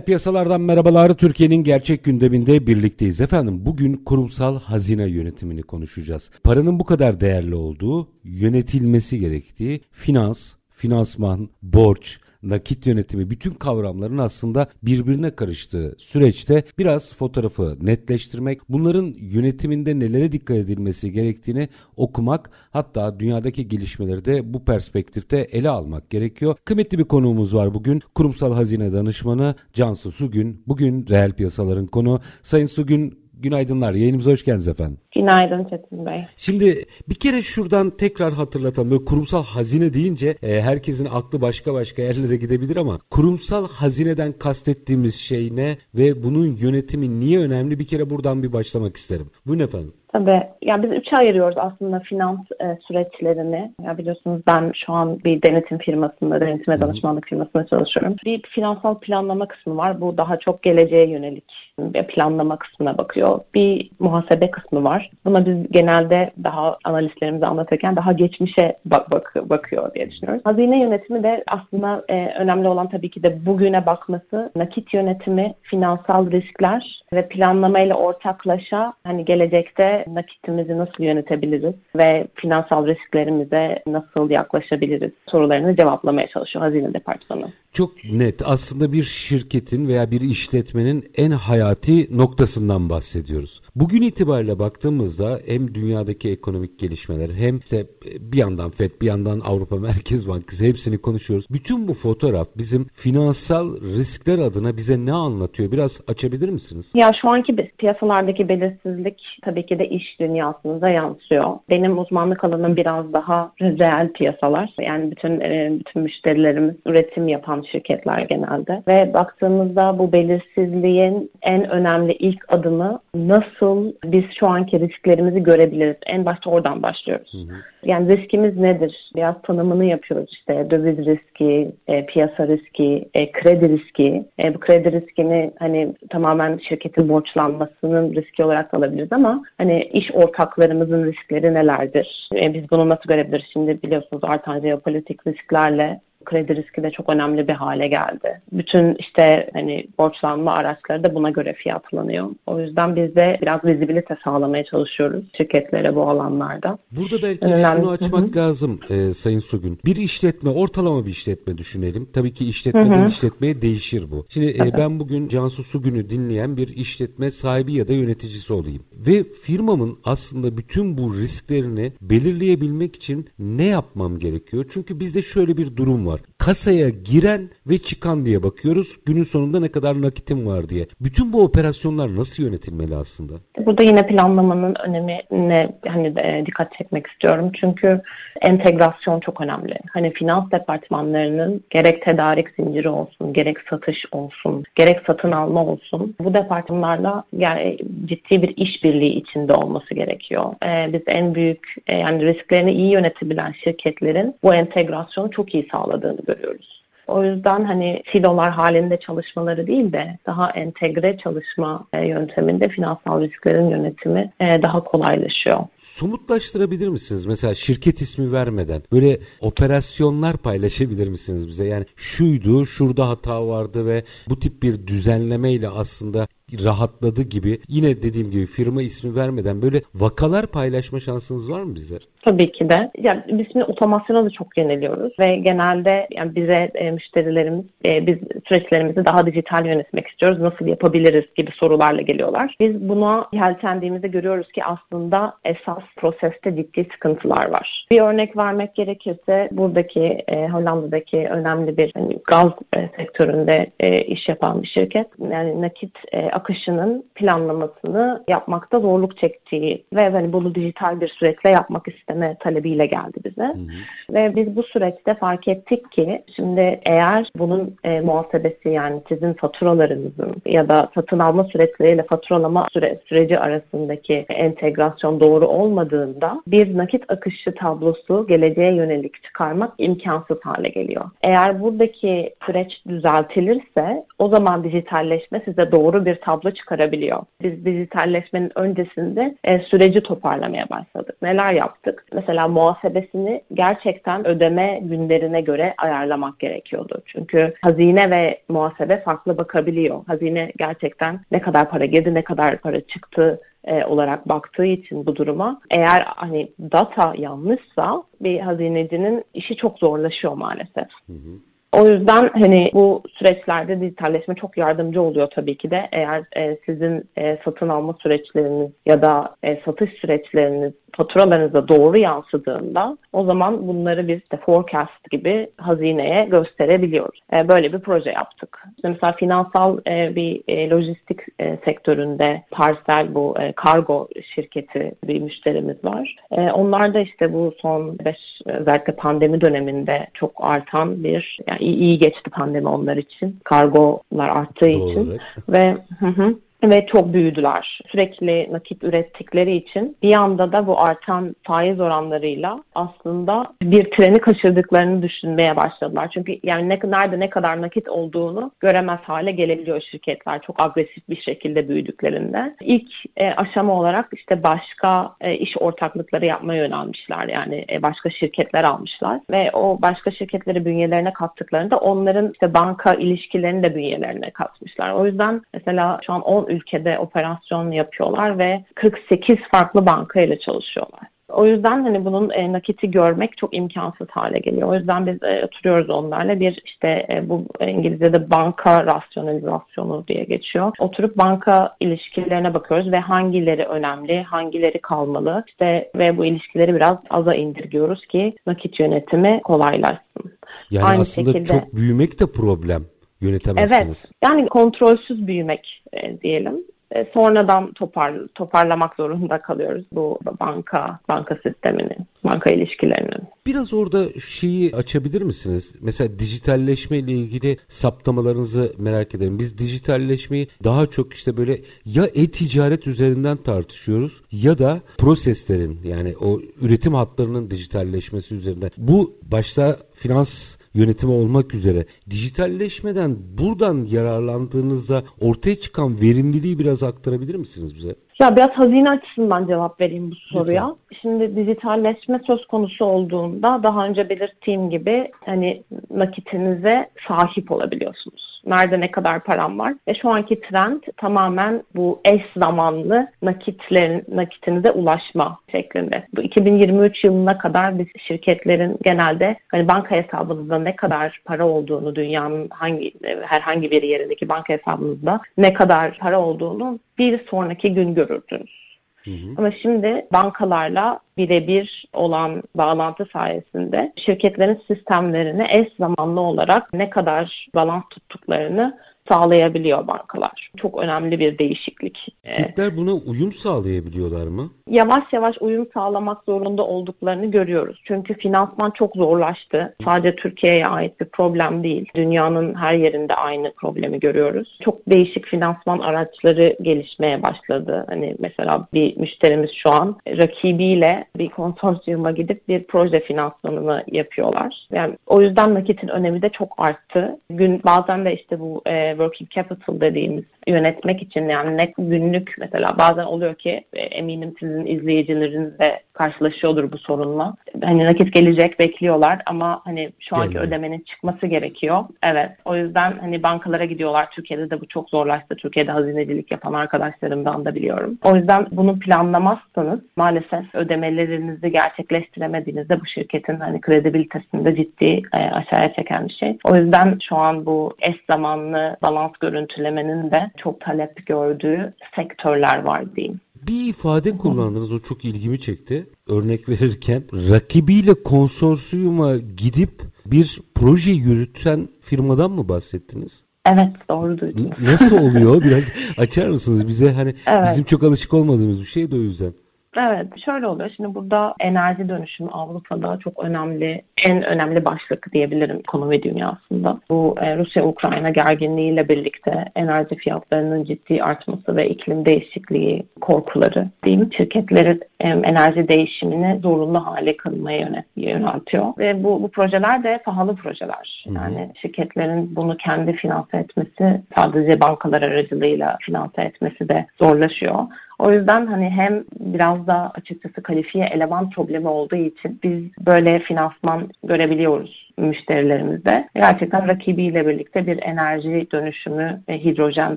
Reel piyasalardan merhabalar. Türkiye'nin gerçek gündeminde birlikteyiz. Efendim bugün kurumsal hazine yönetimini konuşacağız. Paranın bu kadar değerli olduğu, yönetilmesi gerektiği finans, finansman, borç, nakit yönetimi bütün kavramların aslında birbirine karıştığı süreçte biraz fotoğrafı netleştirmek, bunların yönetiminde nelere dikkat edilmesi gerektiğini okumak hatta dünyadaki gelişmeleri de bu perspektifte ele almak gerekiyor. Kıymetli bir konuğumuz var bugün. Kurumsal Hazine Danışmanı Cansu Sugün. Bugün reel piyasaların konu. Sayın Sugün günaydınlar. Yayınımıza hoş geldiniz efendim. Günaydın Çetin Bey. Şimdi bir kere şuradan tekrar hatırlatalım. Böyle kurumsal hazine deyince e, herkesin aklı başka başka yerlere gidebilir ama kurumsal hazineden kastettiğimiz şey ne ve bunun yönetimi niye önemli? Bir kere buradan bir başlamak isterim. Buyurun efendim. Tabii. Ya biz üçe ayırıyoruz aslında finans e, süreçlerini. Ya biliyorsunuz ben şu an bir denetim firmasında, denetim ve danışmanlık firmasında çalışıyorum. Bir finansal planlama kısmı var. Bu daha çok geleceğe yönelik bir planlama kısmına bakıyor. Bir muhasebe kısmı var. Buna biz genelde daha analistlerimize anlatırken daha geçmişe bak, bak bakıyor diye düşünüyoruz. Hazine yönetimi de aslında e, önemli olan tabii ki de bugüne bakması, nakit yönetimi, finansal riskler ve planlamayla ortaklaşa hani gelecekte nakitimizi nasıl yönetebiliriz ve finansal risklerimize nasıl yaklaşabiliriz sorularını cevaplamaya çalışıyor Hazine Departmanı. Çok net. Aslında bir şirketin veya bir işletmenin en hayati noktasından bahsediyoruz. Bugün itibariyle baktığımızda hem dünyadaki ekonomik gelişmeler hem işte bir yandan FED bir yandan Avrupa Merkez Bankası hepsini konuşuyoruz. Bütün bu fotoğraf bizim finansal riskler adına bize ne anlatıyor? Biraz açabilir misiniz? Ya şu anki piyasalardaki belirsizlik tabii ki de iş dünyasında yansıyor. Benim uzmanlık alanım biraz daha reel piyasalar. Yani bütün e, bütün müşterilerimiz üretim yapan şirketler genelde. Ve baktığımızda bu belirsizliğin en önemli ilk adımı nasıl biz şu anki risklerimizi görebiliriz? En başta oradan başlıyoruz. Hı hı. Yani riskimiz nedir? Biraz tanımını yapıyoruz işte döviz riski, e, piyasa riski, e, kredi riski. E, bu kredi riskini hani tamamen şirketin borçlanmasının riski olarak alabiliriz ama hani iş ortaklarımızın riskleri nelerdir? E, biz bunu nasıl görebiliriz? Şimdi biliyorsunuz artan jeopolitik risklerle kredi riski de çok önemli bir hale geldi. Bütün işte hani borçlanma araçları da buna göre fiyatlanıyor. O yüzden biz de biraz vizibilite sağlamaya çalışıyoruz şirketlere bu alanlarda. Burada belki önemli. şunu açmak Hı-hı. lazım e, Sayın Sugün. Bir işletme, ortalama bir işletme düşünelim. Tabii ki işletmeden Hı-hı. işletmeye değişir bu. Şimdi e, ben bugün Cansu Sugün'ü dinleyen bir işletme sahibi ya da yöneticisi olayım. Ve firmamın aslında bütün bu risklerini belirleyebilmek için ne yapmam gerekiyor? Çünkü bizde şöyle bir durum var. var Kasaya giren ve çıkan diye bakıyoruz. Günün sonunda ne kadar nakitim var diye. Bütün bu operasyonlar nasıl yönetilmeli aslında? Burada yine planlamanın önemine hani de, dikkat çekmek istiyorum. Çünkü entegrasyon çok önemli. Hani finans departmanlarının gerek tedarik zinciri olsun, gerek satış olsun, gerek satın alma olsun. Bu departmanlarla yani ciddi bir işbirliği içinde olması gerekiyor. Ee, biz en büyük e, yani risklerini iyi yönetebilen şirketlerin bu entegrasyonu çok iyi sağladığını görüyoruz. O yüzden hani silolar halinde çalışmaları değil de daha entegre çalışma e, yönteminde finansal risklerin yönetimi e, daha kolaylaşıyor. Somutlaştırabilir misiniz? Mesela şirket ismi vermeden böyle operasyonlar paylaşabilir misiniz bize? Yani şuydu, şurada hata vardı ve bu tip bir düzenlemeyle aslında rahatladı gibi yine dediğim gibi firma ismi vermeden böyle vakalar paylaşma şansınız var mı bizler? Tabii ki de. Yani biz şimdi otomasyona da çok yeniliyoruz ve genelde yani bize e, müşterilerimiz e, biz süreçlerimizi daha dijital yönetmek istiyoruz. Nasıl yapabiliriz gibi sorularla geliyorlar. Biz buna yeltendiğimizde görüyoruz ki aslında esas proseste ciddi sıkıntılar var. Bir örnek vermek gerekirse buradaki e, Hollanda'daki önemli bir hani, gaz e, sektöründe e, iş yapan bir şirket yani nakit e, akışının planlamasını yapmakta zorluk çektiği ve hani bunu dijital bir süreçle yapmak isteme talebiyle geldi bize. Hı hı. Ve biz bu süreçte fark ettik ki şimdi eğer bunun e, muhasebesi yani sizin faturalarınızın ya da satın alma süreçleriyle faturalama süre, süreci arasındaki entegrasyon doğru olmadığında bir nakit akışı tablosu geleceğe yönelik çıkarmak imkansız hale geliyor. Eğer buradaki süreç düzeltilirse o zaman dijitalleşme size doğru bir tablo çıkarabiliyor. Biz dijitalleşmenin öncesinde e, süreci toparlamaya başladık. Neler yaptık? Mesela muhasebesini gerçekten ödeme günlerine göre ayarlamak gerekiyordu. Çünkü hazine ve muhasebe farklı bakabiliyor. Hazine gerçekten ne kadar para girdi, ne kadar para çıktı e, olarak baktığı için bu duruma eğer hani data yanlışsa bir hazinecinin işi çok zorlaşıyor maalesef. Hı hı. O yüzden hani bu süreçlerde dijitalleşme çok yardımcı oluyor tabii ki de. Eğer e, sizin e, satın alma süreçleriniz ya da e, satış süreçleriniz faturalarınıza doğru yansıdığında o zaman bunları biz de forecast gibi hazineye gösterebiliyoruz. E, böyle bir proje yaptık. İşte mesela finansal e, bir e, lojistik e, sektöründe Parsel bu e, kargo şirketi bir müşterimiz var. E, onlar da işte bu son 5 özellikle pandemi döneminde çok artan bir yani iyi, iyi geçti pandemi onlar için. Kargolar arttığı Doğru. için ve hı hı, ve çok büyüdüler. Sürekli nakit ürettikleri için bir anda da bu artan faiz oranlarıyla aslında bir treni kaçırdıklarını düşünmeye başladılar. Çünkü yani ne, nerede ne kadar nakit olduğunu göremez hale gelebiliyor şirketler çok agresif bir şekilde büyüdüklerinde. İlk e, aşama olarak işte başka e, iş ortaklıkları yapmaya yönelmişler. Yani e, başka şirketler almışlar ve o başka şirketleri bünyelerine kattıklarında onların işte banka ilişkilerini de bünyelerine katmışlar. O yüzden mesela şu an 10 ülkede operasyon yapıyorlar ve 48 farklı bankayla çalışıyorlar. O yüzden hani bunun e, nakiti görmek çok imkansız hale geliyor. O yüzden biz e, oturuyoruz onlarla bir işte e, bu İngilizce'de banka rasyonalizasyonu diye geçiyor. Oturup banka ilişkilerine bakıyoruz ve hangileri önemli, hangileri kalmalı. İşte ve bu ilişkileri biraz aza indirgiyoruz ki nakit yönetimi kolaylaşsın. Yani Aynı aslında şekilde, çok büyümek de problem yönetemezsiniz. Evet. Yani kontrolsüz büyümek e, diyelim. E, sonradan topar, toparlamak zorunda kalıyoruz bu banka banka sistemini, banka ilişkilerini. Biraz orada şeyi açabilir misiniz? Mesela dijitalleşme ile ilgili saptamalarınızı merak ederim. Biz dijitalleşmeyi daha çok işte böyle ya e-ticaret üzerinden tartışıyoruz ya da proseslerin yani o üretim hatlarının dijitalleşmesi üzerinde. Bu başta finans yönetimi olmak üzere dijitalleşmeden buradan yararlandığınızda ortaya çıkan verimliliği biraz aktarabilir misiniz bize? Ya biraz hazine açısından cevap vereyim bu soruya. Lütfen. Şimdi dijitalleşme söz konusu olduğunda daha önce belirttiğim gibi hani nakitinize sahip olabiliyorsunuz. Nerede ne kadar param var ve şu anki trend tamamen bu eş zamanlı nakitlerin nakitinize ulaşma şeklinde. Bu 2023 yılına kadar biz şirketlerin genelde hani banka hesabınızda ne kadar para olduğunu dünyanın hangi herhangi bir yerindeki banka hesabınızda ne kadar para olduğunu bir sonraki gün görürdünüz. Hı hı. Ama şimdi bankalarla birebir olan bağlantı sayesinde şirketlerin sistemlerine eş zamanlı olarak ne kadar balans tuttuklarını sağlayabiliyor bankalar. Çok önemli bir değişiklik. Türkler buna uyum sağlayabiliyorlar mı? Yavaş yavaş uyum sağlamak zorunda olduklarını görüyoruz. Çünkü finansman çok zorlaştı. Sadece Türkiye'ye ait bir problem değil. Dünyanın her yerinde aynı problemi görüyoruz. Çok değişik finansman araçları gelişmeye başladı. Hani mesela bir müşterimiz şu an rakibiyle bir konsorsiyuma gidip bir proje finansmanını yapıyorlar. Yani o yüzden nakitin önemi de çok arttı. Gün bazen de işte bu e, e, working capital dediğimiz yönetmek için yani net günlük mesela bazen oluyor ki e, eminim sizin izleyicileriniz de karşılaşıyordur bu sorunla. Hani nakit gelecek bekliyorlar ama hani şu anki Gelmiyor. ödemenin çıkması gerekiyor. Evet. O yüzden hani bankalara gidiyorlar. Türkiye'de de bu çok zorlaştı. Türkiye'de hazinecilik yapan arkadaşlarımdan da biliyorum. O yüzden bunu planlamazsanız maalesef ödemelerinizi gerçekleştiremediğinizde bu şirketin hani kredibilitesini de ciddi e, aşağıya çeken bir şey. O yüzden şu an bu eş zamanlı balans görüntülemenin de çok talep gördüğü sektörler var diyeyim. Bir ifade kullandınız o çok ilgimi çekti. Örnek verirken rakibiyle konsorsiyuma gidip bir proje yürüten firmadan mı bahsettiniz? Evet doğru duydunuz. Nasıl oluyor? Biraz açar mısınız bize? Hani evet. bizim çok alışık olmadığımız bir şey de o yüzden. Evet şöyle oluyor. Şimdi burada enerji dönüşümü Avrupa'da çok önemli, en önemli başlık diyebilirim ekonomi dünyasında. Bu e, Rusya-Ukrayna gerginliğiyle birlikte enerji fiyatlarının ciddi artması ve iklim değişikliği korkuları diyeyim şirketlerin e, enerji değişimini zorunlu hale kılmaya yöneltiyor. Ve bu, bu projeler de pahalı projeler. Yani şirketlerin bunu kendi finanse etmesi sadece bankalar aracılığıyla finanse etmesi de zorlaşıyor. O yüzden hani hem biraz da açıkçası kalifiye eleman problemi olduğu için biz böyle finansman görebiliyoruz müşterilerimizde. Gerçekten rakibiyle birlikte bir enerji dönüşümü ve hidrojen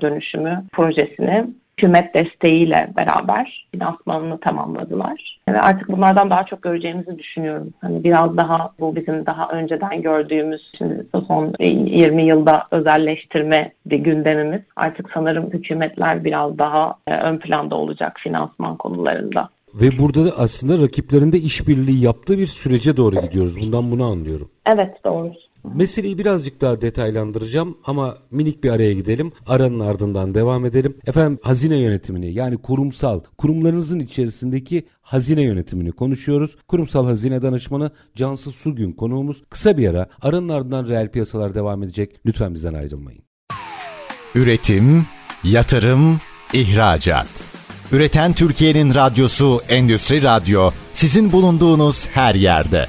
dönüşümü projesini hükümet desteğiyle beraber finansmanını tamamladılar. Ve artık bunlardan daha çok göreceğimizi düşünüyorum. Hani biraz daha bu bizim daha önceden gördüğümüz şimdi son 20 yılda özelleştirme bir gündemimiz. Artık sanırım hükümetler biraz daha e, ön planda olacak finansman konularında. Ve burada da aslında rakiplerinde işbirliği yaptığı bir sürece doğru gidiyoruz. Bundan bunu anlıyorum. Evet doğru. Meseleyi birazcık daha detaylandıracağım ama minik bir araya gidelim. Aranın ardından devam edelim. Efendim hazine yönetimini yani kurumsal kurumlarınızın içerisindeki hazine yönetimini konuşuyoruz. Kurumsal hazine danışmanı Cansı Sugün konuğumuz. Kısa bir ara aranın ardından reel piyasalar devam edecek. Lütfen bizden ayrılmayın. Üretim, yatırım, ihracat. Üreten Türkiye'nin radyosu Endüstri Radyo sizin bulunduğunuz her yerde.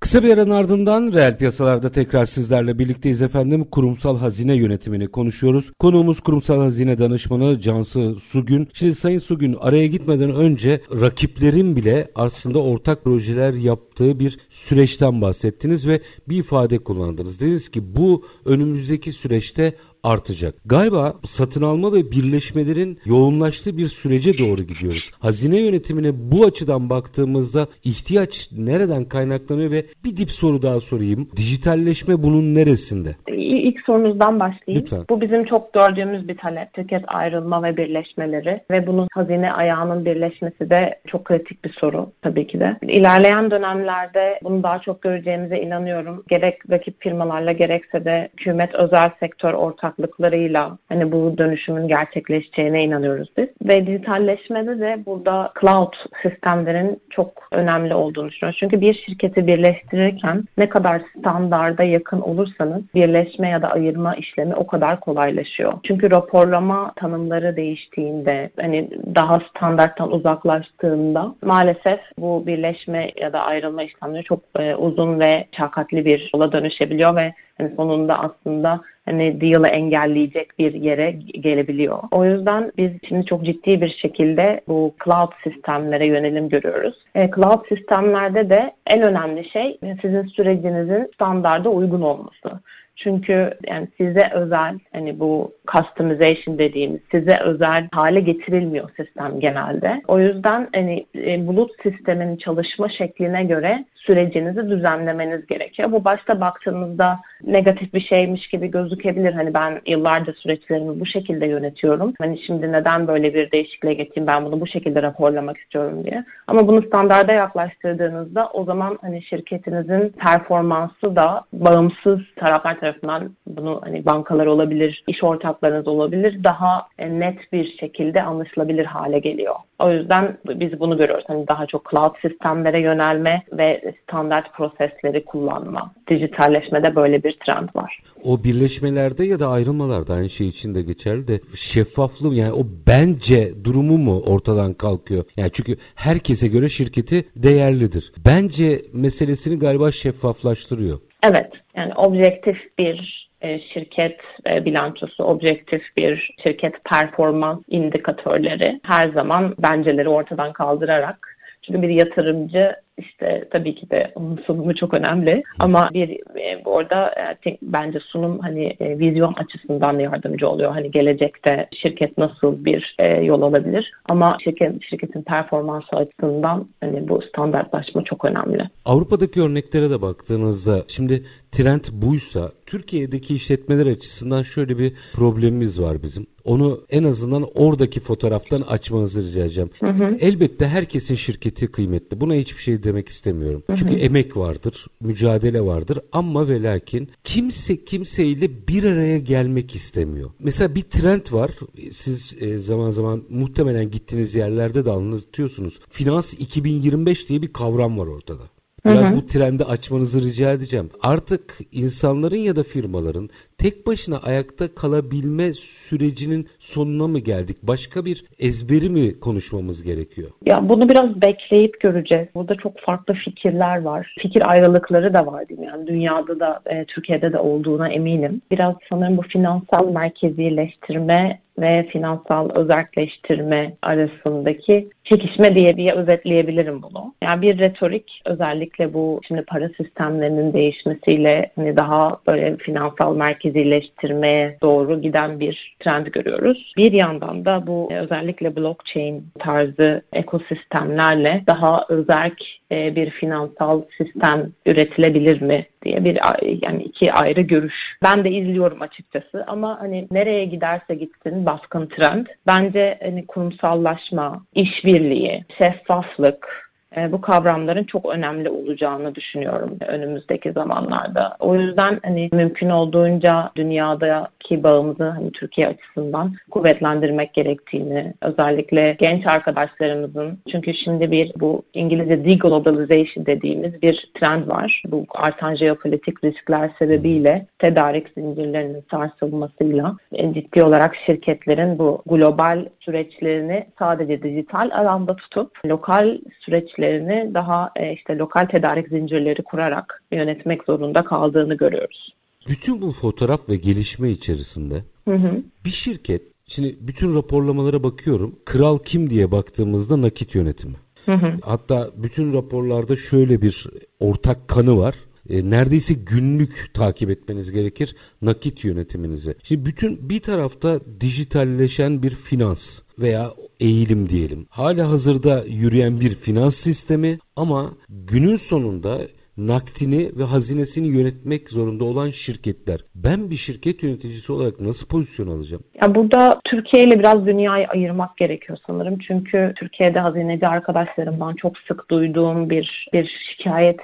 Kısa bir aranın ardından reel piyasalarda tekrar sizlerle birlikteyiz efendim. Kurumsal hazine yönetimini konuşuyoruz. Konuğumuz kurumsal hazine danışmanı Cansı Sugün. Şimdi Sayın Sugün araya gitmeden önce rakiplerin bile aslında ortak projeler yaptığı bir süreçten bahsettiniz ve bir ifade kullandınız. Dediniz ki bu önümüzdeki süreçte artacak. Galiba satın alma ve birleşmelerin yoğunlaştığı bir sürece doğru gidiyoruz. Hazine yönetimine bu açıdan baktığımızda ihtiyaç nereden kaynaklanıyor ve bir dip soru daha sorayım. Dijitalleşme bunun neresinde? İlk sorunuzdan başlayayım. Lütfen. Bu bizim çok gördüğümüz bir talep. Şirket ayrılma ve birleşmeleri ve bunun hazine ayağının birleşmesi de çok kritik bir soru tabii ki de. İlerleyen dönemlerde bunu daha çok göreceğimize inanıyorum. Gerek rakip firmalarla gerekse de hükümet özel sektör ortak ortaklıklarıyla hani bu dönüşümün gerçekleşeceğine inanıyoruz biz. Ve dijitalleşmede de burada cloud sistemlerin çok önemli olduğunu düşünüyoruz. Çünkü bir şirketi birleştirirken ne kadar standarda yakın olursanız birleşme ya da ayırma işlemi o kadar kolaylaşıyor. Çünkü raporlama tanımları değiştiğinde hani daha standarttan uzaklaştığında maalesef bu birleşme ya da ayrılma işlemleri çok e, uzun ve şakatli bir yola dönüşebiliyor ve hani sonunda aslında hani deal'ı engelleyecek bir yere gelebiliyor. O yüzden biz şimdi çok ciddi bir şekilde bu cloud sistemlere yönelim görüyoruz. E, cloud sistemlerde de en önemli şey sizin sürecinizin standarda uygun olması. Çünkü yani size özel hani bu customization dediğimiz size özel hale getirilmiyor sistem genelde. O yüzden hani e, bulut sistemin çalışma şekline göre sürecinizi düzenlemeniz gerekiyor. Bu başta baktığınızda negatif bir şeymiş gibi gözükebilir. Hani ben yıllarca süreçlerimi bu şekilde yönetiyorum. Hani şimdi neden böyle bir değişikliğe geçeyim ben bunu bu şekilde raporlamak istiyorum diye. Ama bunu standarda yaklaştırdığınızda o zaman hani şirketinizin performansı da bağımsız taraflar tarafından tarafından bunu hani bankalar olabilir, iş ortaklarınız olabilir daha e, net bir şekilde anlaşılabilir hale geliyor. O yüzden biz bunu görüyoruz. Hani daha çok cloud sistemlere yönelme ve standart prosesleri kullanma. Dijitalleşmede böyle bir trend var. O birleşmelerde ya da ayrılmalarda aynı şey için de geçerli de şeffaflığı yani o bence durumu mu ortadan kalkıyor? Yani çünkü herkese göre şirketi değerlidir. Bence meselesini galiba şeffaflaştırıyor. Evet. Yani objektif bir şirket e, bilançosu, objektif bir şirket performans indikatörleri her zaman benceleri ortadan kaldırarak çünkü bir yatırımcı işte tabii ki de onun sunumu çok önemli ama bir e, orada e, bence sunum hani e, vizyon açısından yardımcı oluyor. Hani gelecekte şirket nasıl bir e, yol alabilir ama şirket şirketin performansı açısından hani bu standartlaşma çok önemli. Avrupa'daki örneklere de baktığınızda şimdi trend buysa Türkiye'deki işletmeler açısından şöyle bir problemimiz var bizim. Onu en azından oradaki fotoğraftan açmanızı rica edeceğim. Hı hı. Elbette herkesin şirketi kıymetli. Buna hiçbir şey demek istemiyorum. Hı hı. Çünkü emek vardır, mücadele vardır ama ve lakin kimse kimseyle bir araya gelmek istemiyor. Mesela bir trend var. Siz e, zaman zaman muhtemelen gittiğiniz yerlerde de anlatıyorsunuz. Finans 2025 diye bir kavram var ortada. Biraz hı hı. bu trendi açmanızı rica edeceğim. Artık insanların ya da firmaların tek başına ayakta kalabilme sürecinin sonuna mı geldik? Başka bir ezberi mi konuşmamız gerekiyor? Ya bunu biraz bekleyip göreceğiz. Burada çok farklı fikirler var. Fikir ayrılıkları da var diyeyim. Yani dünyada da e, Türkiye'de de olduğuna eminim. Biraz sanırım bu finansal merkezileştirme ve finansal özelleştirme arasındaki çekişme diye bir özetleyebilirim bunu. Yani bir retorik özellikle bu şimdi para sistemlerinin değişmesiyle hani daha böyle finansal merkezileştirmeye doğru giden bir trend görüyoruz. Bir yandan da bu özellikle blockchain tarzı ekosistemlerle daha özerk e, bir finansal sistem üretilebilir mi diye bir yani iki ayrı görüş. Ben de izliyorum açıkçası ama hani nereye giderse gitsin baskın trend bence hani kurumsallaşma, işbirliği, şeffaflık, bu kavramların çok önemli olacağını düşünüyorum önümüzdeki zamanlarda. O yüzden hani mümkün olduğunca dünyadaki bağımızı hani Türkiye açısından kuvvetlendirmek gerektiğini özellikle genç arkadaşlarımızın çünkü şimdi bir bu İngilizce deglobalization dediğimiz bir trend var. Bu artan jeopolitik riskler sebebiyle tedarik zincirlerinin sarsılmasıyla ciddi olarak şirketlerin bu global süreçlerini sadece dijital alanda tutup lokal süreç süreçlerini daha e, işte lokal tedarik zincirleri kurarak yönetmek zorunda kaldığını görüyoruz. Bütün bu fotoğraf ve gelişme içerisinde hı hı. bir şirket şimdi bütün raporlamalara bakıyorum. Kral kim diye baktığımızda nakit yönetimi. Hı hı. Hatta bütün raporlarda şöyle bir ortak kanı var e, neredeyse günlük takip etmeniz gerekir nakit yönetiminizi. Şimdi bütün bir tarafta dijitalleşen bir finans veya eğilim diyelim. Hala hazırda yürüyen bir finans sistemi ama günün sonunda nakdini ve hazinesini yönetmek zorunda olan şirketler. Ben bir şirket yöneticisi olarak nasıl pozisyon alacağım? Ya burada Türkiye ile biraz dünyayı ayırmak gerekiyor sanırım. Çünkü Türkiye'de hazineci arkadaşlarımdan çok sık duyduğum bir bir şikayet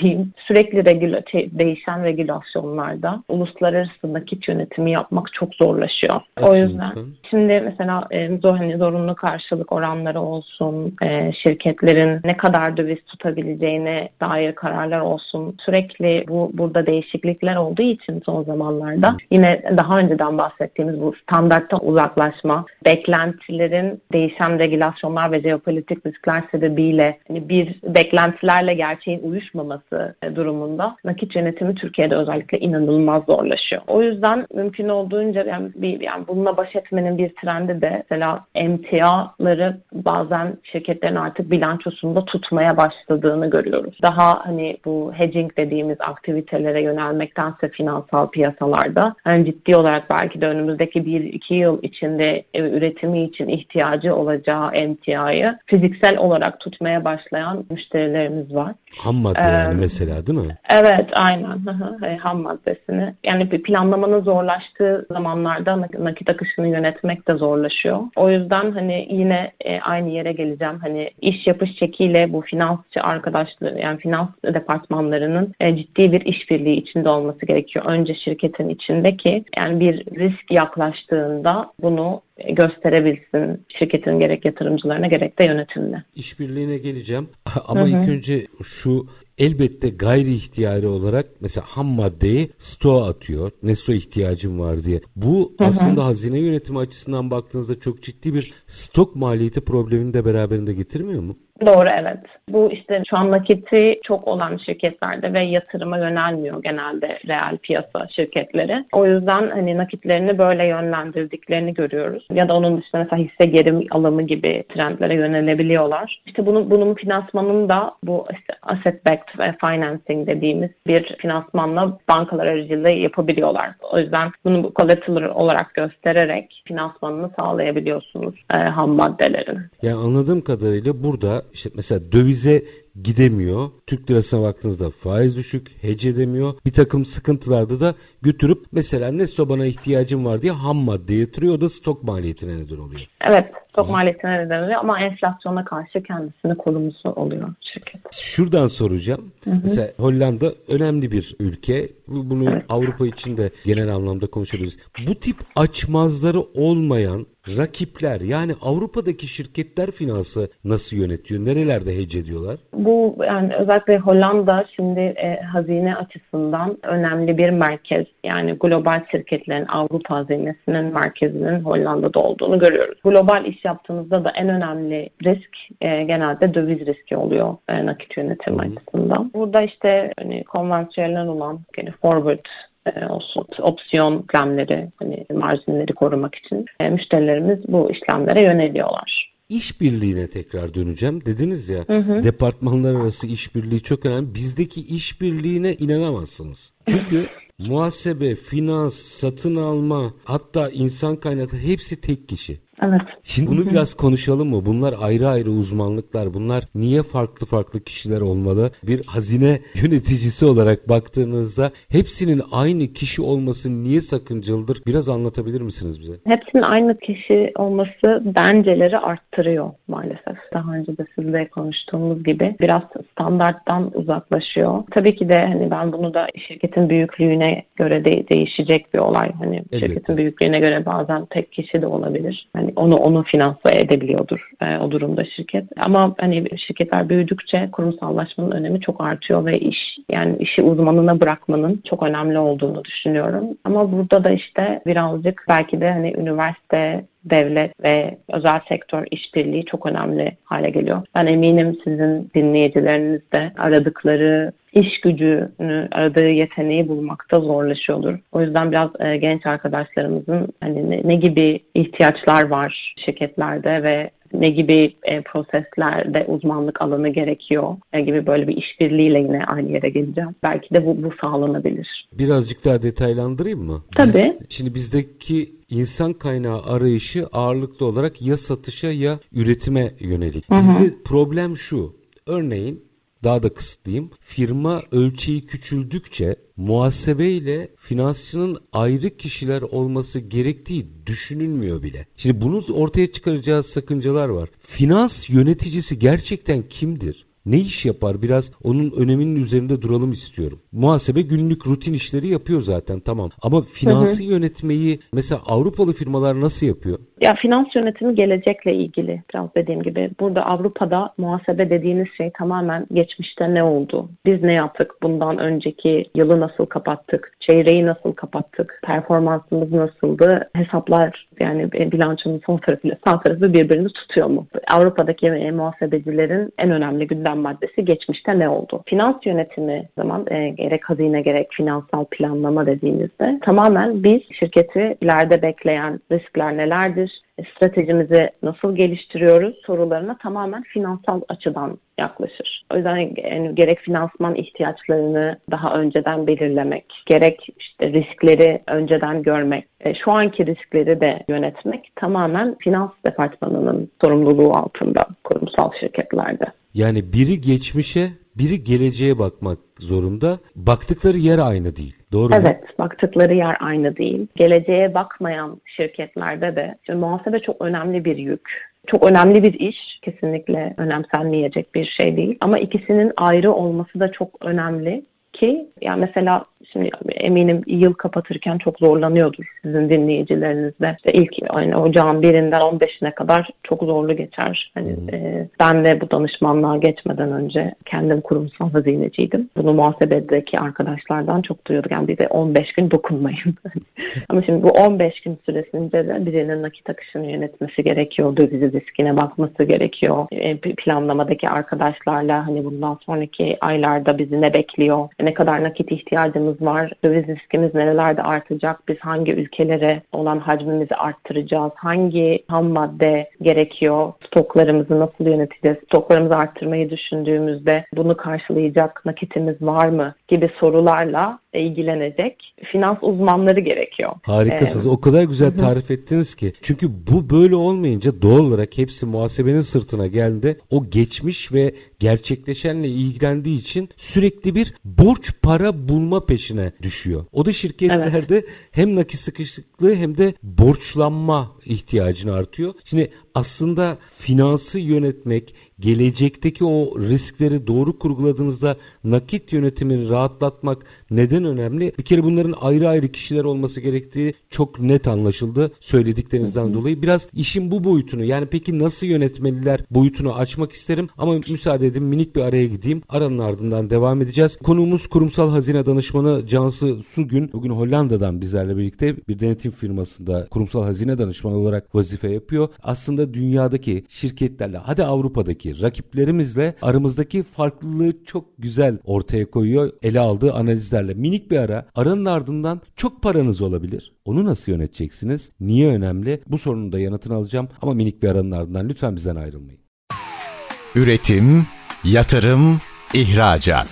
diyeyim. Sürekli regüla şey, değişen regülasyonlarda uluslararası nakit yönetimi yapmak çok zorlaşıyor. Evet, o yüzden şimdi mesela e, zor, hani zorunlu karşılık oranları olsun, e, şirketlerin ne kadar döviz tutabileceğine dair kararlar değişiklikler olsun. Sürekli bu burada değişiklikler olduğu için son zamanlarda yine daha önceden bahsettiğimiz bu standarttan uzaklaşma, beklentilerin değişen regülasyonlar ve jeopolitik riskler sebebiyle hani bir beklentilerle gerçeğin uyuşmaması durumunda nakit yönetimi Türkiye'de özellikle inanılmaz zorlaşıyor. O yüzden mümkün olduğunca yani, bir, yani bununla baş etmenin bir trendi de mesela emtiaları bazen şirketlerin artık bilançosunda tutmaya başladığını görüyoruz. Daha hani bu hedging dediğimiz aktivitelere yönelmektense finansal piyasalarda yani ciddi olarak belki de önümüzdeki 1-2 yıl içinde e, üretimi için ihtiyacı olacağı emtiayı fiziksel olarak tutmaya başlayan müşterilerimiz var. Ham madde ee, yani mesela değil mi? Evet aynen e, ham maddesini. Yani bir planlamanın zorlaştığı zamanlarda nakit akışını yönetmek de zorlaşıyor. O yüzden hani yine e, aynı yere geleceğim. Hani iş yapış çekiyle bu finansçı arkadaşları yani finans departmanlarının e, ciddi bir işbirliği içinde olması gerekiyor. Önce şirketin içindeki yani bir risk yaklaştığında bunu gösterebilsin şirketin gerek yatırımcılarına gerek de yönetimine. İşbirliğine geleceğim ama hı hı. ilk önce şu elbette gayri ihtiyari olarak mesela ham maddeyi stoğa atıyor. Ne su ihtiyacım var diye. Bu hı hı. aslında hazine yönetimi açısından baktığınızda çok ciddi bir stok maliyeti problemini de beraberinde getirmiyor mu? Doğru evet. Bu işte şu an nakiti çok olan şirketlerde ve yatırıma yönelmiyor genelde reel piyasa şirketleri. O yüzden hani nakitlerini böyle yönlendirdiklerini görüyoruz. Ya da onun dışında mesela hisse geri alımı gibi trendlere yönelebiliyorlar. İşte bunun, bunun finansmanını da bu işte asset backed ve financing dediğimiz bir finansmanla bankalar aracılığıyla yapabiliyorlar. O yüzden bunu bu collateral olarak göstererek finansmanını sağlayabiliyorsunuz e, ham maddelerin. Yani anladığım kadarıyla burada işte mesela dövize gidemiyor. Türk lirasına baktığınızda faiz düşük, hece edemiyor. Bir takım sıkıntılarda da götürüp mesela ne sobana ihtiyacım var diye ham madde yatırıyor. O da stok maliyetine neden oluyor. Evet stok maliyetine neden oluyor ama enflasyona karşı kendisini korumusu oluyor şirket. Şuradan soracağım. Hı hı. Mesela Hollanda önemli bir ülke. Bunu evet. Avrupa için de genel anlamda konuşabiliriz. Bu tip açmazları olmayan rakipler yani Avrupa'daki şirketler finansı nasıl yönetiyor? Nerelerde hece ediyorlar? Bu yani özellikle Hollanda şimdi e, hazine açısından önemli bir merkez. Yani global şirketlerin Avrupa hazinesinin merkezinin Hollanda'da olduğunu görüyoruz. Global iş yaptığınızda da en önemli risk e, genelde döviz riski oluyor e, nakit yönetimi açısından. Burada işte hani konvansiyonel olan yani forward e, opsiyon işlemleri, hani marjinleri korumak için e, müşterilerimiz bu işlemlere yöneliyorlar. İşbirliğine tekrar döneceğim. Dediniz ya hı hı. departmanlar arası işbirliği çok önemli. Bizdeki işbirliğine inanamazsınız. Çünkü muhasebe, finans, satın alma hatta insan kaynakları hepsi tek kişi. Evet. Şimdi bunu biraz konuşalım mı? Bunlar ayrı ayrı uzmanlıklar. Bunlar niye farklı farklı kişiler olmalı? Bir hazine yöneticisi olarak baktığınızda hepsinin aynı kişi olması niye sakıncalıdır? Biraz anlatabilir misiniz bize? Hepsinin aynı kişi olması benceleri arttırıyor maalesef. Daha önce de sizle konuştuğumuz gibi biraz standarttan uzaklaşıyor. Tabii ki de hani ben bunu da şirketin büyüklüğüne göre de değişecek bir olay. Hani Elbette. şirketin büyüklüğüne göre bazen tek kişi de olabilir. Hani onu onu finanse edebiliyordur e, o durumda şirket. Ama hani şirketler büyüdükçe kurumsallaşmanın önemi çok artıyor ve iş yani işi uzmanına bırakmanın çok önemli olduğunu düşünüyorum. Ama burada da işte birazcık belki de hani üniversite devlet ve özel sektör işbirliği çok önemli hale geliyor. Ben eminim sizin dinleyicileriniz de aradıkları iş gücünü aradığı yeteneği bulmakta zorlaşıyordur. O yüzden biraz e, genç arkadaşlarımızın hani ne, ne gibi ihtiyaçlar var şirketlerde ve ne gibi e, proseslerde uzmanlık alanı gerekiyor e, gibi böyle bir işbirliğiyle yine aynı yere geleceğim. Belki de bu, bu sağlanabilir. Birazcık daha detaylandırayım mı? Tabii. Biz, şimdi bizdeki insan kaynağı arayışı ağırlıklı olarak ya satışa ya üretime yönelik. Bizde problem şu. Örneğin daha da kısıtlayayım. Firma ölçeği küçüldükçe muhasebe ile finansçının ayrı kişiler olması gerektiği düşünülmüyor bile. Şimdi bunu ortaya çıkaracağı sakıncalar var. Finans yöneticisi gerçekten kimdir? Ne iş yapar biraz onun öneminin üzerinde duralım istiyorum. Muhasebe günlük rutin işleri yapıyor zaten tamam. Ama finansı hı hı. yönetmeyi mesela Avrupalı firmalar nasıl yapıyor? Ya finans yönetimi gelecekle ilgili biraz dediğim gibi. Burada Avrupa'da muhasebe dediğiniz şey tamamen geçmişte ne oldu? Biz ne yaptık? Bundan önceki yılı nasıl kapattık? Çeyreği nasıl kapattık? Performansımız nasıldı? Hesaplar yani bilançonun son tarafıyla sağ tarafı birbirini tutuyor mu? Avrupa'daki muhasebecilerin en önemli gündem maddesi geçmişte ne oldu? Finans yönetimi zaman e, gerek hazine gerek finansal planlama dediğimizde tamamen biz şirketi ileride bekleyen riskler nelerdir? Stratejimizi nasıl geliştiriyoruz sorularına tamamen finansal açıdan yaklaşır. O yüzden yani gerek finansman ihtiyaçlarını daha önceden belirlemek, gerek işte riskleri önceden görmek, e, şu anki riskleri de yönetmek tamamen finans departmanının sorumluluğu altında kurumsal şirketlerde. Yani biri geçmişe, biri geleceğe bakmak zorunda. Baktıkları yer aynı değil. Doğru mu? Evet, baktıkları yer aynı değil. Geleceğe bakmayan şirketlerde de şimdi muhasebe çok önemli bir yük. Çok önemli bir iş. Kesinlikle önemsenmeyecek bir şey değil. Ama ikisinin ayrı olması da çok önemli ki yani mesela Şimdi eminim yıl kapatırken çok zorlanıyordur sizin dinleyicilerinizde. İşte ilk yani ocağın birinden 15'ine kadar çok zorlu geçer. Hani hmm. e, ben de bu danışmanlığa geçmeden önce kendim kurumsal hazineciydim. Bunu muhasebedeki arkadaşlardan çok duyuyorduk. Yani bir de 15 gün dokunmayın. Ama şimdi bu 15 gün süresince de birinin nakit akışını yönetmesi gerekiyor. Döviz riskine bakması gerekiyor. E, planlamadaki arkadaşlarla hani bundan sonraki aylarda bizi ne bekliyor? Ne kadar nakit ihtiyacımız var. Döviz riskimiz nerelerde artacak? Biz hangi ülkelere olan hacmimizi arttıracağız? Hangi ham madde gerekiyor? Stoklarımızı nasıl yöneteceğiz? Stoklarımızı arttırmayı düşündüğümüzde bunu karşılayacak nakitimiz var mı? gibi sorularla ilgilenecek finans uzmanları gerekiyor. Harikasınız. Ee, o kadar güzel tarif ettiniz ki. Çünkü bu böyle olmayınca doğal olarak hepsi muhasebenin sırtına geldi. O geçmiş ve gerçekleşenle ilgilendiği için sürekli bir borç para bulma peşine düşüyor. O da şirketlerde evet. hem nakit sıkışıklığı hem de borçlanma ihtiyacını artıyor. Şimdi aslında finansı yönetmek, gelecekteki o riskleri doğru kurguladığınızda nakit yönetimini rahatlatmak neden önemli? Bir kere bunların ayrı ayrı kişiler olması gerektiği çok net anlaşıldı söylediklerinizden dolayı. Biraz işin bu boyutunu yani peki nasıl yönetmeliler boyutunu açmak isterim ama müsaade edin minik bir araya gideyim. Aranın ardından devam edeceğiz. Konuğumuz kurumsal hazine danışmanı Cansı Sugün. Bugün Hollanda'dan bizlerle birlikte bir denetim firmasında kurumsal hazine danışmanı olarak vazife yapıyor. Aslında dünyadaki şirketlerle hadi Avrupa'daki rakiplerimizle aramızdaki farklılığı çok güzel ortaya koyuyor. Ele aldığı analizlerle. Minik bir ara. Aranın ardından çok paranız olabilir. Onu nasıl yöneteceksiniz? Niye önemli? Bu sorunun da yanıtını alacağım. Ama minik bir aranın ardından lütfen bizden ayrılmayın. Üretim, yatırım, ihracat.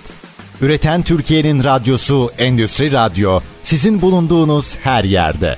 Üreten Türkiye'nin radyosu Endüstri Radyo sizin bulunduğunuz her yerde.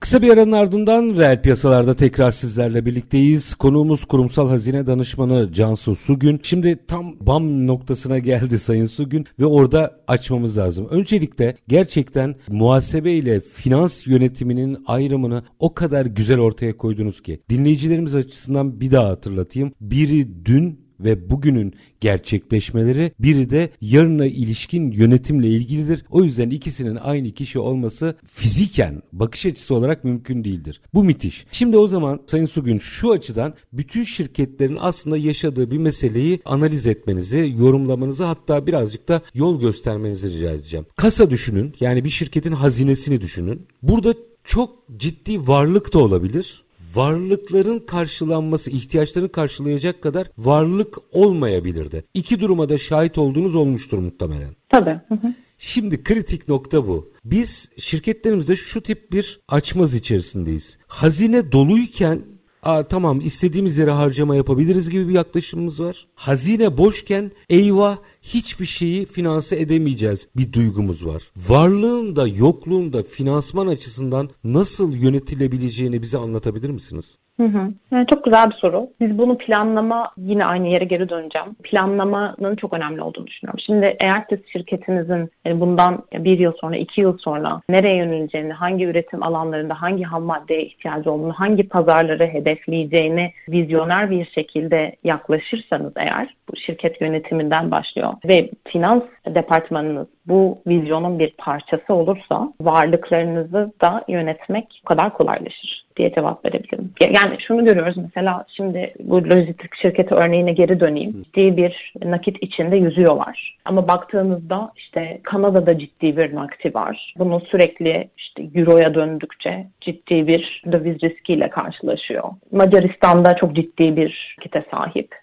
Kısa bir aranın ardından reel piyasalarda tekrar sizlerle birlikteyiz. Konuğumuz kurumsal hazine danışmanı Cansu Sugün. Şimdi tam bam noktasına geldi Sayın Sugün ve orada açmamız lazım. Öncelikle gerçekten muhasebe ile finans yönetiminin ayrımını o kadar güzel ortaya koydunuz ki dinleyicilerimiz açısından bir daha hatırlatayım. Biri dün ve bugünün gerçekleşmeleri biri de yarına ilişkin yönetimle ilgilidir. O yüzden ikisinin aynı kişi olması fiziken bakış açısı olarak mümkün değildir. Bu müthiş. Şimdi o zaman Sayın Sugün şu açıdan bütün şirketlerin aslında yaşadığı bir meseleyi analiz etmenizi, yorumlamanızı hatta birazcık da yol göstermenizi rica edeceğim. Kasa düşünün yani bir şirketin hazinesini düşünün. Burada çok ciddi varlık da olabilir varlıkların karşılanması, ihtiyaçlarını karşılayacak kadar varlık olmayabilirdi. İki duruma da şahit olduğunuz olmuştur muhtemelen. Tabii. Hı hı. Şimdi kritik nokta bu. Biz şirketlerimizde şu tip bir açmaz içerisindeyiz. Hazine doluyken Aa, tamam istediğimiz yere harcama yapabiliriz gibi bir yaklaşımımız var. Hazine boşken eyvah hiçbir şeyi finanse edemeyeceğiz bir duygumuz var. Varlığın da yokluğun da finansman açısından nasıl yönetilebileceğini bize anlatabilir misiniz? Hı hı. Yani çok güzel bir soru. Biz bunu planlama yine aynı yere geri döneceğim. Planlamanın çok önemli olduğunu düşünüyorum. Şimdi eğer siz şirketinizin bundan bir yıl sonra, iki yıl sonra nereye yöneleceğini, hangi üretim alanlarında hangi ham maddeye ihtiyacı olduğunu, hangi pazarları hedefleyeceğini vizyoner bir şekilde yaklaşırsanız eğer bu şirket yönetiminden başlıyor ve finans departmanınız bu vizyonun bir parçası olursa varlıklarınızı da yönetmek o kadar kolaylaşır diye cevap verebilirim. Yani şunu görüyoruz mesela şimdi bu lojistik şirketi örneğine geri döneyim. Ciddi bir nakit içinde yüzüyorlar. Ama baktığınızda işte Kanada'da ciddi bir nakti var. Bunu sürekli işte Euro'ya döndükçe ciddi bir döviz riskiyle karşılaşıyor. Macaristan'da çok ciddi bir nakite sahip.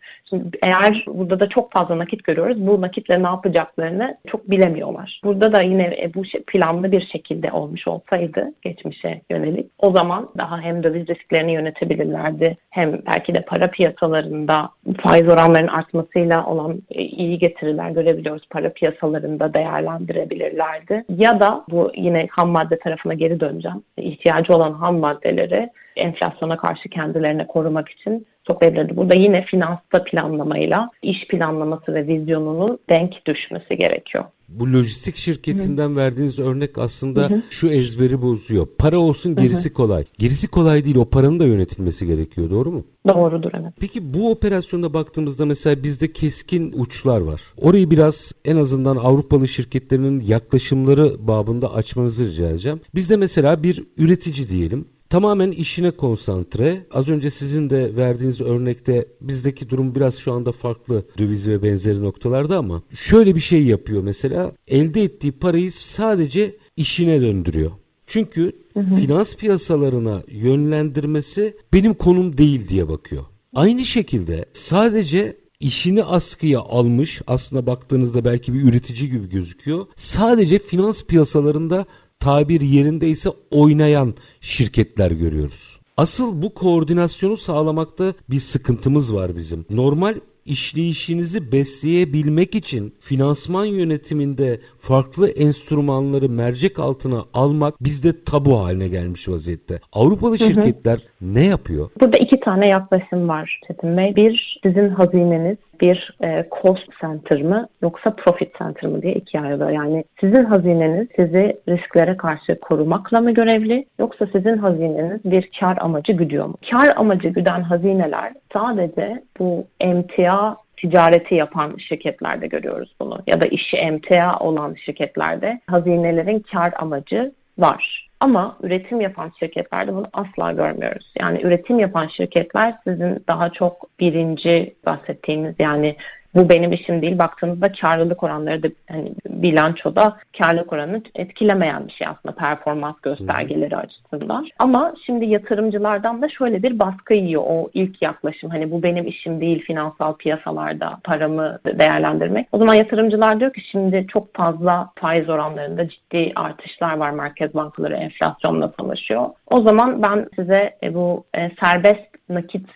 Eğer burada da çok fazla nakit görüyoruz. Bu nakitle ne yapacaklarını çok bilemiyorlar. Burada da yine e, bu planlı bir şekilde olmuş olsaydı geçmişe yönelik o zaman daha hem döviz risklerini yönetebilirlerdi hem belki de para piyasalarında faiz oranlarının artmasıyla olan e, iyi getiriler görebiliyoruz. Para piyasalarında değerlendirebilirlerdi. Ya da bu yine ham madde tarafına geri döneceğim. İhtiyacı olan ham maddeleri enflasyona karşı kendilerine korumak için toplayabilirdi. Burada yine finansta planlamayla iş planlaması ve vizyonunun denk düşmesi gerekiyor. Bu lojistik şirketinden Hı. verdiğiniz örnek aslında Hı. şu ezberi bozuyor. Para olsun gerisi Hı. kolay. Gerisi kolay değil o paranın da yönetilmesi gerekiyor doğru mu? Doğrudur evet. Peki bu operasyonda baktığımızda mesela bizde keskin uçlar var. Orayı biraz en azından Avrupalı şirketlerinin yaklaşımları babında açmanızı rica edeceğim. Bizde mesela bir üretici diyelim tamamen işine konsantre. Az önce sizin de verdiğiniz örnekte bizdeki durum biraz şu anda farklı döviz ve benzeri noktalarda ama şöyle bir şey yapıyor mesela elde ettiği parayı sadece işine döndürüyor. Çünkü hı hı. finans piyasalarına yönlendirmesi benim konum değil diye bakıyor. Aynı şekilde sadece işini askıya almış aslında baktığınızda belki bir üretici gibi gözüküyor. Sadece finans piyasalarında tabir yerindeyse oynayan şirketler görüyoruz. Asıl bu koordinasyonu sağlamakta bir sıkıntımız var bizim. Normal işleyişinizi besleyebilmek için finansman yönetiminde farklı enstrümanları mercek altına almak bizde tabu haline gelmiş vaziyette. Avrupalı şirketler hı hı. ne yapıyor? Burada iki tane yaklaşım var Çetin Bey. Bir sizin hazineniz bir e, cost center mı yoksa profit center mı diye ikiye ayrılıyor. Yani sizin hazineniz sizi risklere karşı korumakla mı görevli yoksa sizin hazineniz bir kar amacı güdüyor mu? Kar amacı güden hazineler sadece bu emtia ticareti yapan şirketlerde görüyoruz bunu ya da işi emtia olan şirketlerde hazinelerin kar amacı var. Ama üretim yapan şirketlerde bunu asla görmüyoruz. Yani üretim yapan şirketler sizin daha çok birinci bahsettiğimiz yani bu benim işim değil. Baktığınızda karlılık oranları da hani bilançoda karlılık oranını etkilemeyen bir şey aslında performans göstergeleri hmm. açısından. Ama şimdi yatırımcılardan da şöyle bir baskı yiyor o ilk yaklaşım. Hani bu benim işim değil finansal piyasalarda paramı değerlendirmek. O zaman yatırımcılar diyor ki şimdi çok fazla faiz oranlarında ciddi artışlar var. Merkez bankaları enflasyonla savaşıyor. O zaman ben size e, bu e, serbest nakit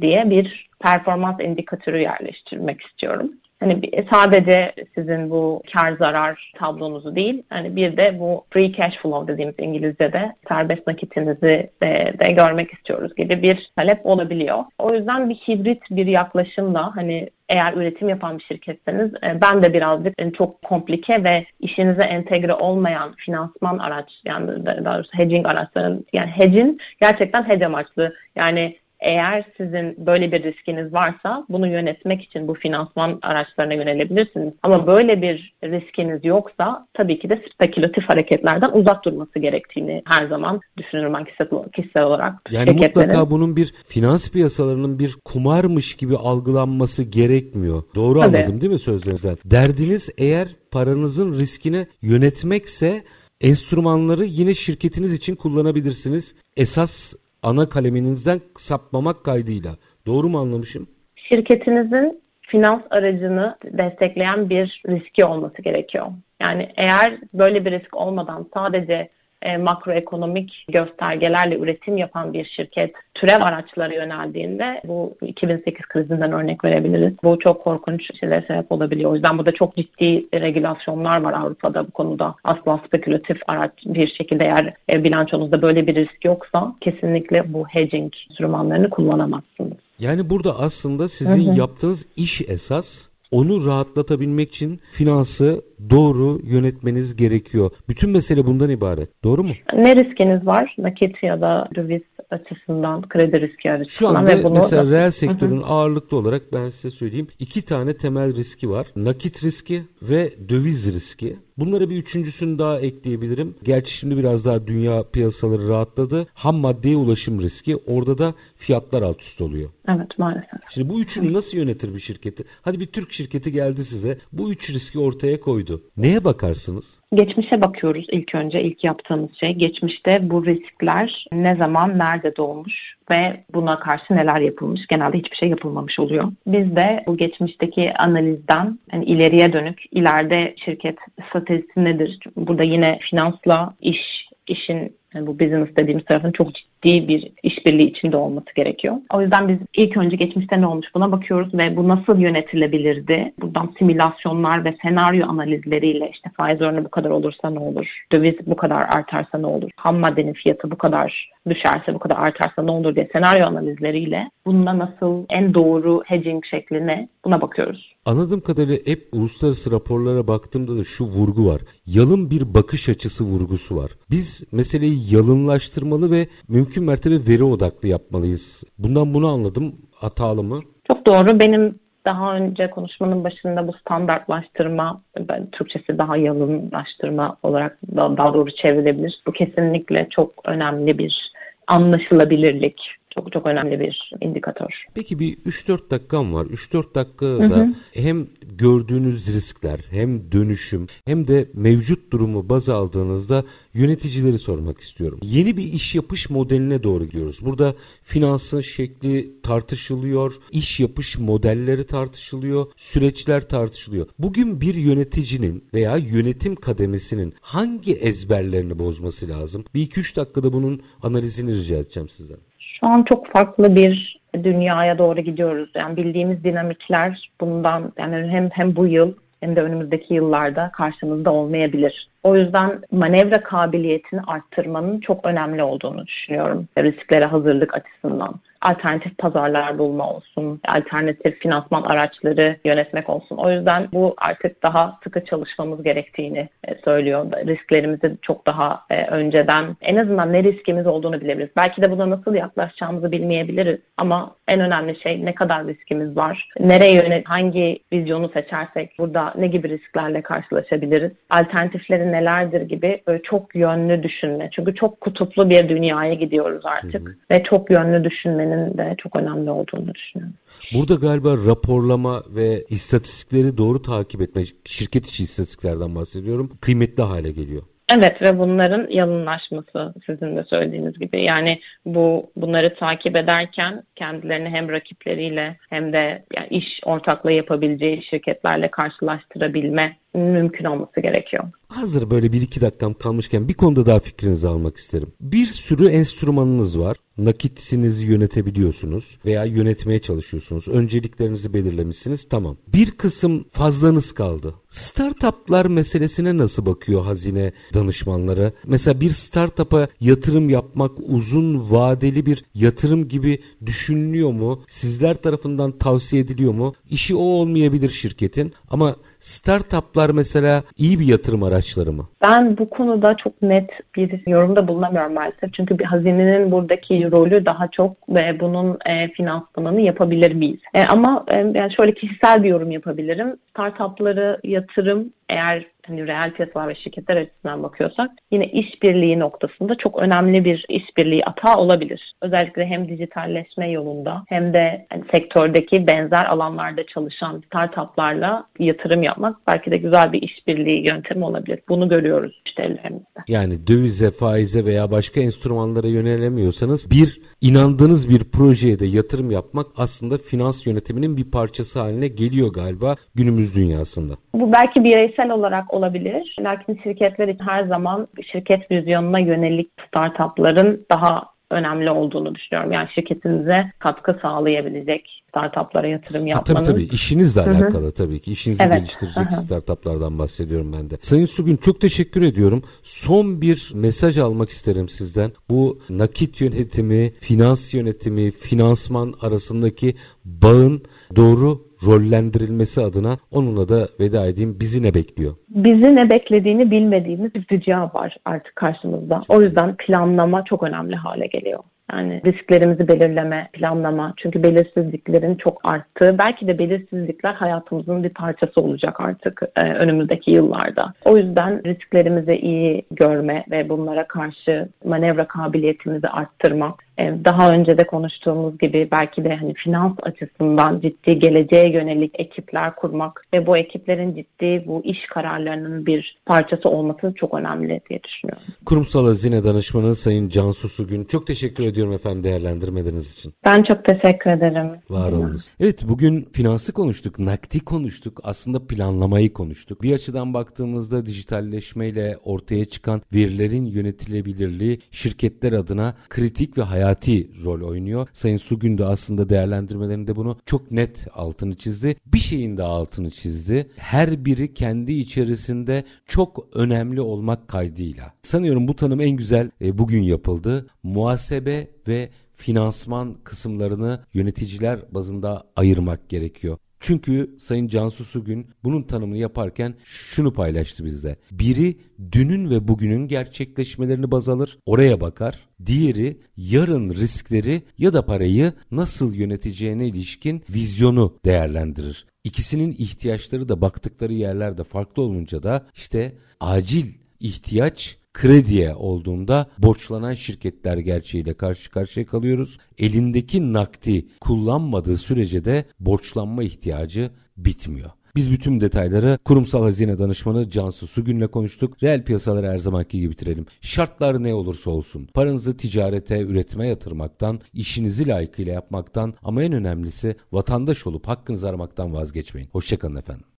diye bir performans indikatörü yerleştirmek istiyorum. Hani sadece sizin bu kar zarar tablonuzu değil, hani bir de bu free cash flow dediğimiz İngilizce'de serbest nakitinizi de, de görmek istiyoruz gibi bir talep olabiliyor. O yüzden bir hibrit bir yaklaşımla hani eğer üretim yapan bir şirketseniz e, ben de birazcık e, çok komplike ve işinize entegre olmayan finansman araç yani daha doğrusu hedging araçların yani hedging gerçekten hedge amaçlı yani eğer sizin böyle bir riskiniz varsa bunu yönetmek için bu finansman araçlarına yönelebilirsiniz. Ama böyle bir riskiniz yoksa tabii ki de spekülatif hareketlerden uzak durması gerektiğini her zaman düşünürüm ben kişisel, kişisel olarak. Yani mutlaka bunun bir finans piyasalarının bir kumarmış gibi algılanması gerekmiyor. Doğru tabii. anladım değil mi sözlerinizden? Derdiniz eğer paranızın riskini yönetmekse enstrümanları yine şirketiniz için kullanabilirsiniz. Esas ana kaleminizden sapmamak kaydıyla. Doğru mu anlamışım? Şirketinizin finans aracını destekleyen bir riski olması gerekiyor. Yani eğer böyle bir risk olmadan sadece e, makroekonomik göstergelerle üretim yapan bir şirket türev araçlara yöneldiğinde bu 2008 krizinden örnek verebiliriz. Bu çok korkunç şeylere sebep olabiliyor. O yüzden burada çok ciddi regülasyonlar var Avrupa'da bu konuda. Asla spekülatif araç bir şekilde eğer e, bilançonuzda böyle bir risk yoksa kesinlikle bu hedging sürümanlarını kullanamazsınız. Yani burada aslında sizin hı hı. yaptığınız iş esas onu rahatlatabilmek için finansı doğru yönetmeniz gerekiyor. Bütün mesele bundan ibaret. Doğru mu? Ne riskiniz var? Nakit ya da döviz açısından, kredi riski açısından. Şu anda ve bunu mesela da... reel sektörün ağırlıklı olarak ben size söyleyeyim. iki tane temel riski var. Nakit riski ve döviz riski. Bunlara bir üçüncüsünü daha ekleyebilirim. Gerçi şimdi biraz daha dünya piyasaları rahatladı. Ham maddeye ulaşım riski. Orada da fiyatlar alt üst oluyor. Evet maalesef. Şimdi bu üçünü nasıl yönetir bir şirketi? Hadi bir Türk şirketi geldi size. Bu üç riski ortaya koydu. Neye bakarsınız? Geçmişe bakıyoruz ilk önce. ilk yaptığımız şey. Geçmişte bu riskler ne zaman, nerede doğmuş ve buna karşı neler yapılmış? Genelde hiçbir şey yapılmamış oluyor. Biz de bu geçmişteki analizden yani ileriye dönük, ileride şirket stratejisi nedir? Burada yine finansla iş işin Yani bu business dediğimiz tarafın çok ciddi bir işbirliği içinde olması gerekiyor. O yüzden biz ilk önce geçmişte ne olmuş buna bakıyoruz ve bu nasıl yönetilebilirdi? Buradan simülasyonlar ve senaryo analizleriyle işte faiz oranı bu kadar olursa ne olur? Döviz bu kadar artarsa ne olur? Ham maddenin fiyatı bu kadar düşerse bu kadar artarsa ne olur diye senaryo analizleriyle bununla nasıl en doğru hedging şekline buna bakıyoruz. Anladığım kadarıyla hep uluslararası raporlara baktığımda da şu vurgu var. Yalın bir bakış açısı vurgusu var. Biz meseleyi yalınlaştırmalı ve mümkün mertebe veri odaklı yapmalıyız. Bundan bunu anladım. Hatalı mı? Çok doğru. Benim daha önce konuşmanın başında bu standartlaştırma, ben Türkçesi daha yalınlaştırma olarak daha, doğru çevrilebilir. Bu kesinlikle çok önemli bir anlaşılabilirlik çok çok önemli bir indikatör. Peki bir 3-4 dakikam var. 3-4 dakikada hı hı. hem gördüğünüz riskler hem dönüşüm hem de mevcut durumu baz aldığınızda yöneticileri sormak istiyorum. Yeni bir iş yapış modeline doğru gidiyoruz. Burada finansın şekli tartışılıyor, iş yapış modelleri tartışılıyor, süreçler tartışılıyor. Bugün bir yöneticinin veya yönetim kademesinin hangi ezberlerini bozması lazım? Bir 2-3 dakikada bunun analizini rica edeceğim sizden. Şu an çok farklı bir dünyaya doğru gidiyoruz. Yani bildiğimiz dinamikler bundan yani hem hem bu yıl hem de önümüzdeki yıllarda karşımızda olmayabilir. O yüzden manevra kabiliyetini arttırmanın çok önemli olduğunu düşünüyorum risklere hazırlık açısından alternatif pazarlar bulma olsun, alternatif finansman araçları yönetmek olsun. O yüzden bu artık daha sıkı çalışmamız gerektiğini e, söylüyor. Risklerimizi çok daha e, önceden en azından ne riskimiz olduğunu bilebiliriz. Belki de buna nasıl yaklaşacağımızı bilmeyebiliriz ama en önemli şey ne kadar riskimiz var, nereye yönet, hangi vizyonu seçersek burada ne gibi risklerle karşılaşabiliriz, alternatifleri nelerdir gibi böyle çok yönlü düşünme. Çünkü çok kutuplu bir dünyaya gidiyoruz artık hı hı. ve çok yönlü düşünmenin bilmenin de çok önemli olduğunu düşünüyorum. Burada galiba raporlama ve istatistikleri doğru takip etme, şirket içi istatistiklerden bahsediyorum, kıymetli hale geliyor. Evet ve bunların yalınlaşması sizin de söylediğiniz gibi. Yani bu bunları takip ederken kendilerini hem rakipleriyle hem de yani iş ortaklığı yapabileceği şirketlerle karşılaştırabilme mümkün olması gerekiyor. Hazır böyle bir iki dakikam kalmışken bir konuda daha fikrinizi almak isterim. Bir sürü enstrümanınız var. Nakitinizi yönetebiliyorsunuz veya yönetmeye çalışıyorsunuz. Önceliklerinizi belirlemişsiniz. Tamam. Bir kısım fazlanız kaldı. Startuplar meselesine nasıl bakıyor hazine danışmanları? Mesela bir startup'a yatırım yapmak uzun vadeli bir yatırım gibi düşünülüyor mu? Sizler tarafından tavsiye ediliyor mu? İşi o olmayabilir şirketin ama startuplar mesela iyi bir yatırım araçları mı? Ben bu konuda çok net bir yorumda bulunamıyorum maalesef. Çünkü bir hazinenin buradaki rolü daha çok ve bunun e, finansmanını yapabilir miyiz? E, ama e, yani şöyle kişisel bir yorum yapabilirim. Startupları yatırım eğer hani reel piyasalar ve şirketler açısından bakıyorsak yine işbirliği noktasında çok önemli bir işbirliği atağı olabilir. Özellikle hem dijitalleşme yolunda hem de hani sektördeki benzer alanlarda çalışan startuplarla yatırım yapmak belki de güzel bir işbirliği yöntemi olabilir. Bunu görüyoruz müşterilerimizde. Yani dövize, faize veya başka enstrümanlara yönelemiyorsanız bir inandığınız bir projeye de yatırım yapmak aslında finans yönetiminin bir parçası haline geliyor galiba günümüz dünyasında. Bu belki bireysel olarak olabilir. Lakin şirketler her zaman şirket vizyonuna yönelik startupların daha önemli olduğunu düşünüyorum. Yani şirketinize katkı sağlayabilecek startuplara yatırım yapmanız. Ha, tabii tabii işinizle Hı-hı. alakalı tabii ki. İşinizi evet. geliştirecek Hı-hı. startuplardan bahsediyorum ben de. Sayın Sugün çok teşekkür ediyorum. Son bir mesaj almak isterim sizden. Bu nakit yönetimi, finans yönetimi, finansman arasındaki bağın doğru rollendirilmesi adına onunla da veda edeyim. Bizi ne bekliyor? Bizi ne beklediğini bilmediğimiz bir dünya var artık karşımızda. O yüzden planlama çok önemli hale geliyor. Yani risklerimizi belirleme, planlama. Çünkü belirsizliklerin çok arttığı, belki de belirsizlikler hayatımızın bir parçası olacak artık e, önümüzdeki yıllarda. O yüzden risklerimizi iyi görme ve bunlara karşı manevra kabiliyetimizi arttırmak daha önce de konuştuğumuz gibi belki de hani finans açısından ciddi geleceğe yönelik ekipler kurmak ve bu ekiplerin ciddi bu iş kararlarının bir parçası olması çok önemli diye düşünüyorum. Kurumsal Hazine Danışmanı Sayın Cansu Sugün çok teşekkür ediyorum efendim değerlendirmeleriniz için. Ben çok teşekkür ederim. Var olunuz. Evet bugün finansı konuştuk, nakdi konuştuk, aslında planlamayı konuştuk. Bir açıdan baktığımızda dijitalleşmeyle ortaya çıkan verilerin yönetilebilirliği şirketler adına kritik ve hayati rol oynuyor. Sayın Sugün de aslında değerlendirmelerinde bunu çok net altını çizdi. Bir şeyin de altını çizdi. Her biri kendi içerisinde çok önemli olmak kaydıyla. Sanıyorum bu tanım en güzel e, bugün yapıldı. Muhasebe ve finansman kısımlarını yöneticiler bazında ayırmak gerekiyor. Çünkü Sayın Cansu Sugün bunun tanımını yaparken şunu paylaştı bizde. Biri dünün ve bugünün gerçekleşmelerini baz alır, oraya bakar. Diğeri yarın riskleri ya da parayı nasıl yöneteceğine ilişkin vizyonu değerlendirir. İkisinin ihtiyaçları da baktıkları yerlerde farklı olunca da işte acil ihtiyaç krediye olduğunda borçlanan şirketler gerçeğiyle karşı karşıya kalıyoruz. Elindeki nakdi kullanmadığı sürece de borçlanma ihtiyacı bitmiyor. Biz bütün detayları kurumsal hazine danışmanı Cansu Sugün'le konuştuk. Reel piyasaları her zamanki gibi bitirelim. Şartlar ne olursa olsun paranızı ticarete, üretime yatırmaktan, işinizi layıkıyla yapmaktan ama en önemlisi vatandaş olup hakkınızı aramaktan vazgeçmeyin. Hoşçakalın efendim.